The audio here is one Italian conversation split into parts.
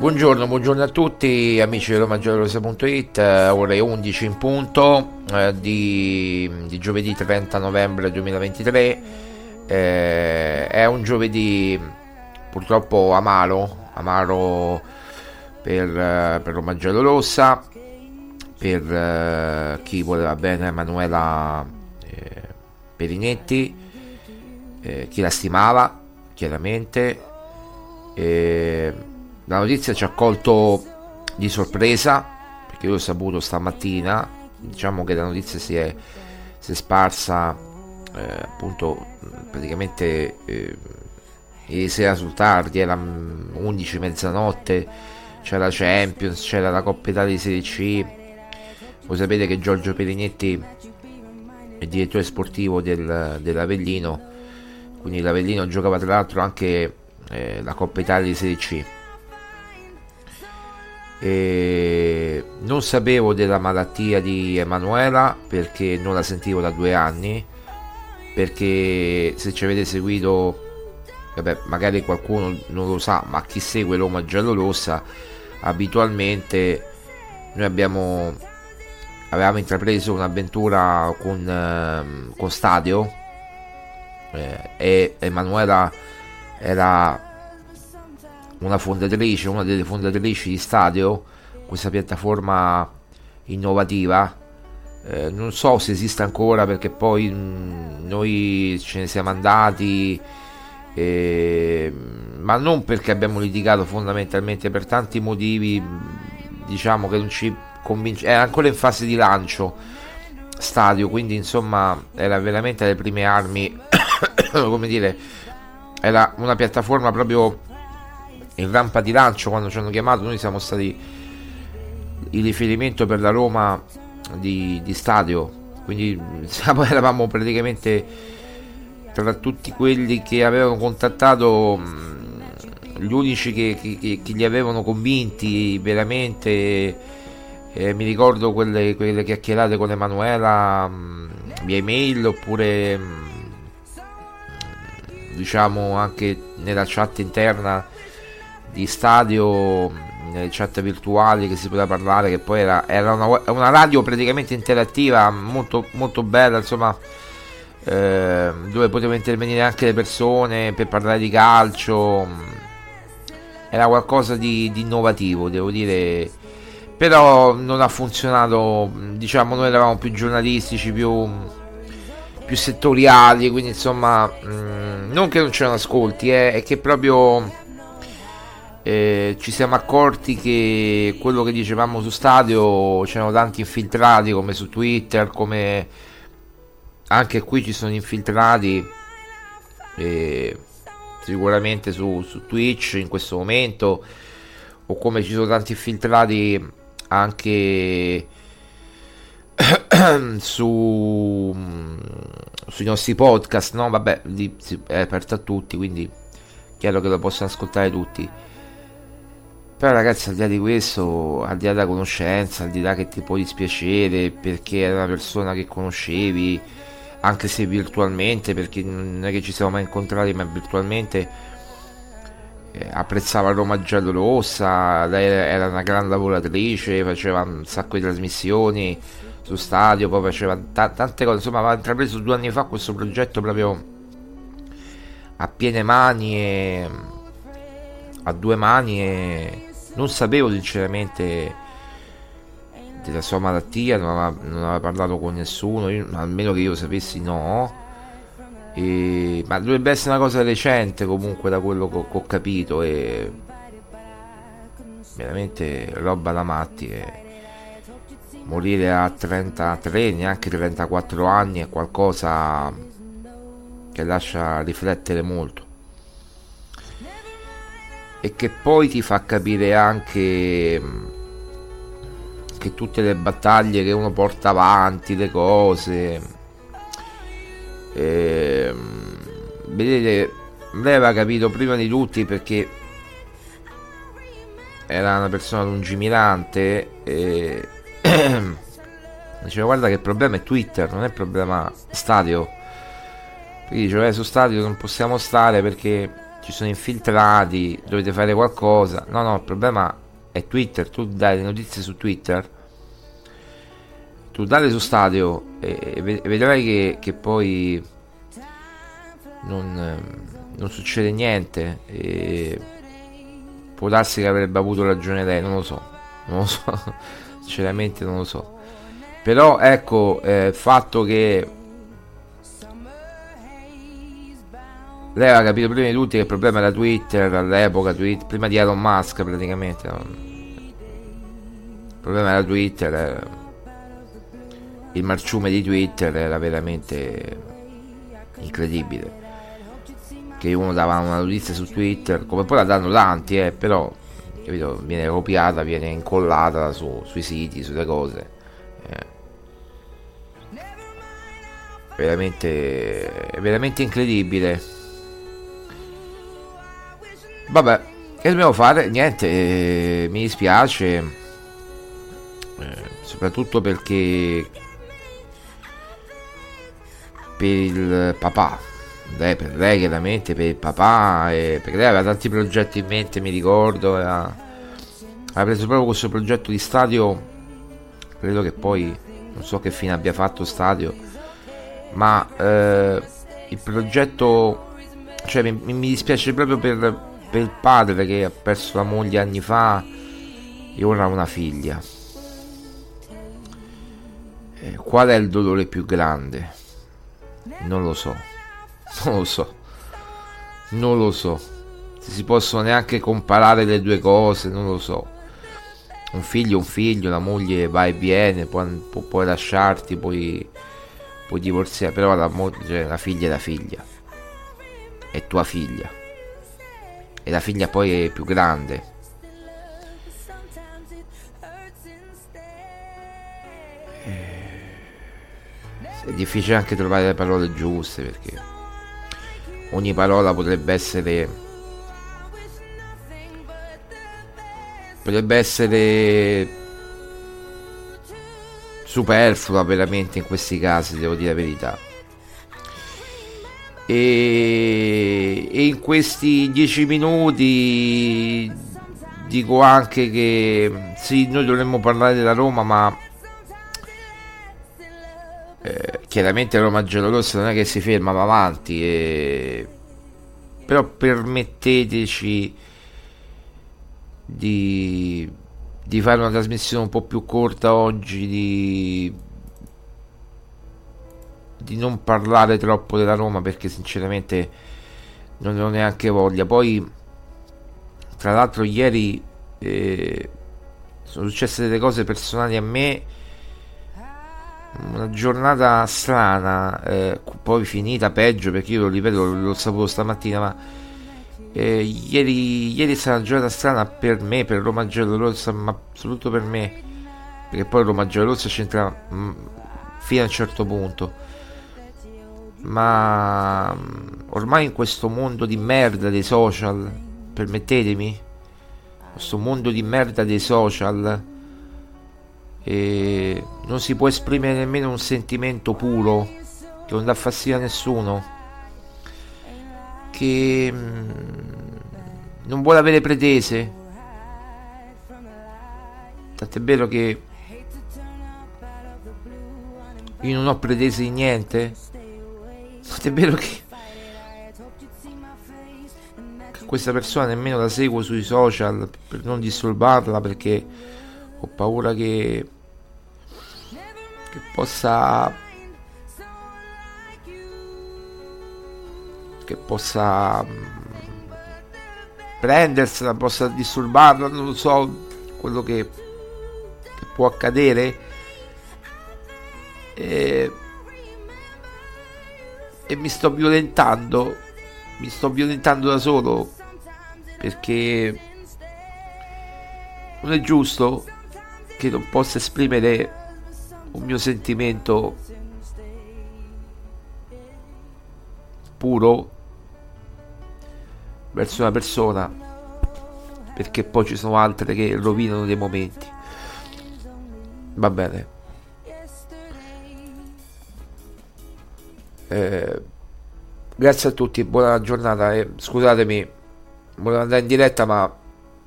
Buongiorno, buongiorno a tutti amici di romagiallorosa.it, eh, ore 11 in punto eh, di, di, giovedì 30 novembre 2023. Eh, è un giovedì purtroppo amaro, amaro per, eh, per Roma per eh, chi voleva bene Emanuela eh, Perinetti, chi la stimava chiaramente. Eh, la notizia ci ha colto di sorpresa perché io l'ho saputo stamattina. Diciamo che la notizia si è, si è sparsa eh, appunto praticamente eh, ieri sera sul tardi, era 11 mezzanotte, c'era la Champions, c'era la Coppa Italia di Serie C. Voi sapete che Giorgio Perignetti è direttore sportivo del, dell'Avellino, quindi l'Avellino giocava tra l'altro anche eh, la Coppa Italia di Serie C e non sapevo della malattia di Emanuela perché non la sentivo da due anni. Perché se ci avete seguito, vabbè, magari qualcuno non lo sa, ma chi segue Roma giallorossa abitualmente noi abbiamo avevamo intrapreso un'avventura con, eh, con Stadio eh, e Emanuela era una fondatrice, una delle fondatrici di Stadio, questa piattaforma innovativa. Eh, non so se esiste ancora perché poi mh, mm, noi ce ne siamo andati, eh, ma non perché abbiamo litigato fondamentalmente per tanti motivi, diciamo che non ci convince, era ancora in fase di lancio stadio, quindi insomma era veramente le prime armi, come dire, era una piattaforma proprio in rampa di lancio quando ci hanno chiamato. Noi siamo stati il riferimento per la Roma di, di stadio. Quindi siamo, eravamo praticamente tra tutti quelli che avevano contattato gli unici che, che, che li avevano convinti veramente. Eh, mi ricordo quelle, quelle chiacchierate con Emanuela mh, via email oppure mh, diciamo anche nella chat interna di stadio nelle chat virtuali che si poteva parlare che poi era, era una, una, radio praticamente interattiva molto, molto bella insomma eh, dove potevano intervenire anche le persone per parlare di calcio. Era qualcosa di, di innovativo devo dire. Però non ha funzionato diciamo noi eravamo più giornalistici più più settoriali quindi insomma mh, non che non c'erano ascolti eh, è che proprio eh, ci siamo accorti che quello che dicevamo su stadio c'erano tanti infiltrati come su Twitter, come anche qui ci sono infiltrati eh, sicuramente su, su Twitch in questo momento o come ci sono tanti infiltrati anche su, sui nostri podcast no? Vabbè lì è aperto a tutti quindi chiaro che lo possono ascoltare tutti. Però ragazzi al di là di questo, al di là della conoscenza, al di là che ti può dispiacere perché era una persona che conoscevi, anche se virtualmente, perché non è che ci siamo mai incontrati, ma virtualmente eh, apprezzava Roma giallo-rossa, lei era una gran lavoratrice, faceva un sacco di trasmissioni su stadio, poi faceva t- tante cose, insomma aveva intrapreso due anni fa questo progetto proprio a piene mani e a due mani e non sapevo sinceramente della sua malattia, non aveva, non aveva parlato con nessuno, io, almeno che io sapessi no. E, ma dovrebbe essere una cosa recente comunque da quello che ho, capito e veramente roba da matti e morire a 33 neanche 34 anni è qualcosa che lascia riflettere molto. E che poi ti fa capire anche mm, che tutte le battaglie che uno porta avanti, le cose, eh, vedete, lei aveva capito prima di tutti perché era una persona lungimirante e diceva guarda che il problema è Twitter, non è il problema stadio. Quindi diceva eh, su stadio non possiamo stare perché ci sono infiltrati, dovete fare qualcosa. No, no, il problema è Twitter, tu dai le notizie su Twitter, tu dai su stadio e vedrai che, che poi non, non, succede niente. E può darsi che avrebbe avuto ragione lei, non lo so, non lo so, sinceramente non lo so. Però ecco, eh, il fatto che lei aveva capito prima di tutti che il problema era Twitter all'epoca, Twitter, prima di Elon Musk praticamente. Il problema era Twitter, era... il marciume di Twitter era veramente incredibile. Che uno dava una notizia su Twitter, come poi la danno tanti, eh, però capito? viene copiata, viene incollata su, sui siti, sulle cose. Eh. Veramente, veramente incredibile. Vabbè, che dobbiamo fare? Niente, eh, mi dispiace, eh, soprattutto perché per il papà, lei, per lei chiaramente, per il papà, eh, perché lei aveva tanti progetti in mente, mi ricordo, aveva, aveva preso proprio questo progetto di stadio, credo che poi, non so che fine abbia fatto stadio, ma eh, il progetto, cioè mi, mi dispiace proprio per per il padre che ha perso la moglie anni fa e ora ha una figlia. Eh, qual è il dolore più grande? Non lo so. Non lo so. Non lo so. Se si possono neanche comparare le due cose, non lo so. Un figlio è un figlio, la moglie va e viene, può, può, puoi lasciarti, puoi, puoi divorziare, però la, cioè, la figlia è la figlia. È tua figlia e la figlia poi è più grande. Eh, è difficile anche trovare le parole giuste perché ogni parola potrebbe essere potrebbe essere superflua veramente in questi casi, devo dire la verità. E, e in questi dieci minuti dico anche che sì, noi dovremmo parlare della Roma, ma eh, chiaramente Roma giallorossa non è che si ferma, va avanti. E... Però permetteteci di, di fare una trasmissione un po' più corta oggi, di di non parlare troppo della Roma perché sinceramente non ne ho neanche voglia. Poi, tra l'altro, ieri eh, sono successe delle cose personali a me. Una giornata strana, eh, poi finita peggio perché io lo ripeto, l'ho saputo stamattina, ma eh, ieri, ieri è stata una giornata strana per me, per Roma Giallorossa, ma soprattutto per me, perché poi Roma Giallorossa c'entra mh, mm, fino a un certo punto. Ma mm, ormai in questo mondo di merda dei social, permettetemi, questo mondo di merda dei social, e non si può esprimere nemmeno un sentimento puro che non dà fastidio a nessuno, che mm, non vuole avere pretese. Tant'è vero che io non ho pretese di niente è vero che, che questa persona nemmeno la seguo sui social per non disturbarla perché ho paura che, che possa che possa mm, prendersela, possa disturbarla, non so quello che, che può accadere. E e mi sto violentando, mi sto violentando da solo perché non è giusto che non possa esprimere un mio sentimento puro verso una persona perché poi ci sono altre che rovinano dei momenti. Va bene. Eh, grazie a tutti, buona giornata e scusatemi volevo andare in diretta, ma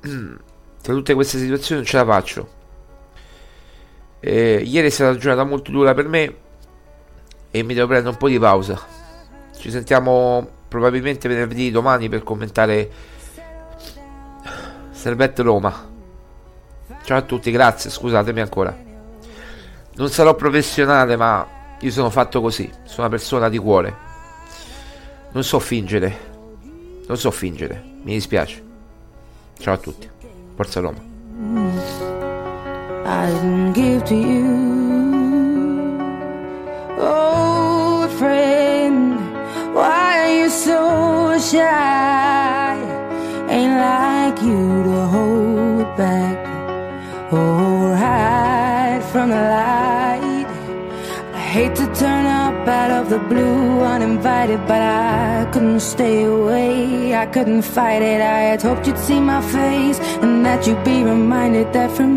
tra tutte queste situazioni non ce la faccio. Eh, ieri è stata una giornata molto dura per me e mi devo prendere un po' di pausa. Ci sentiamo probabilmente venerdì domani per commentare Servette Roma. Ciao a tutti, grazie, scusatemi ancora. Non sarò professionale, ma io sono fatto così, sono una persona di cuore. Non so fingere. Non so fingere, mi dispiace. Ciao a tutti. Forza Roma. I didn't give to you. Old friend, why are you so shy? Ain't like you to hold back or hide from the light. I hate to turn up out of the blue uninvited, but I couldn't stay away. I couldn't fight it. I had hoped you'd see my face and that you'd be reminded that from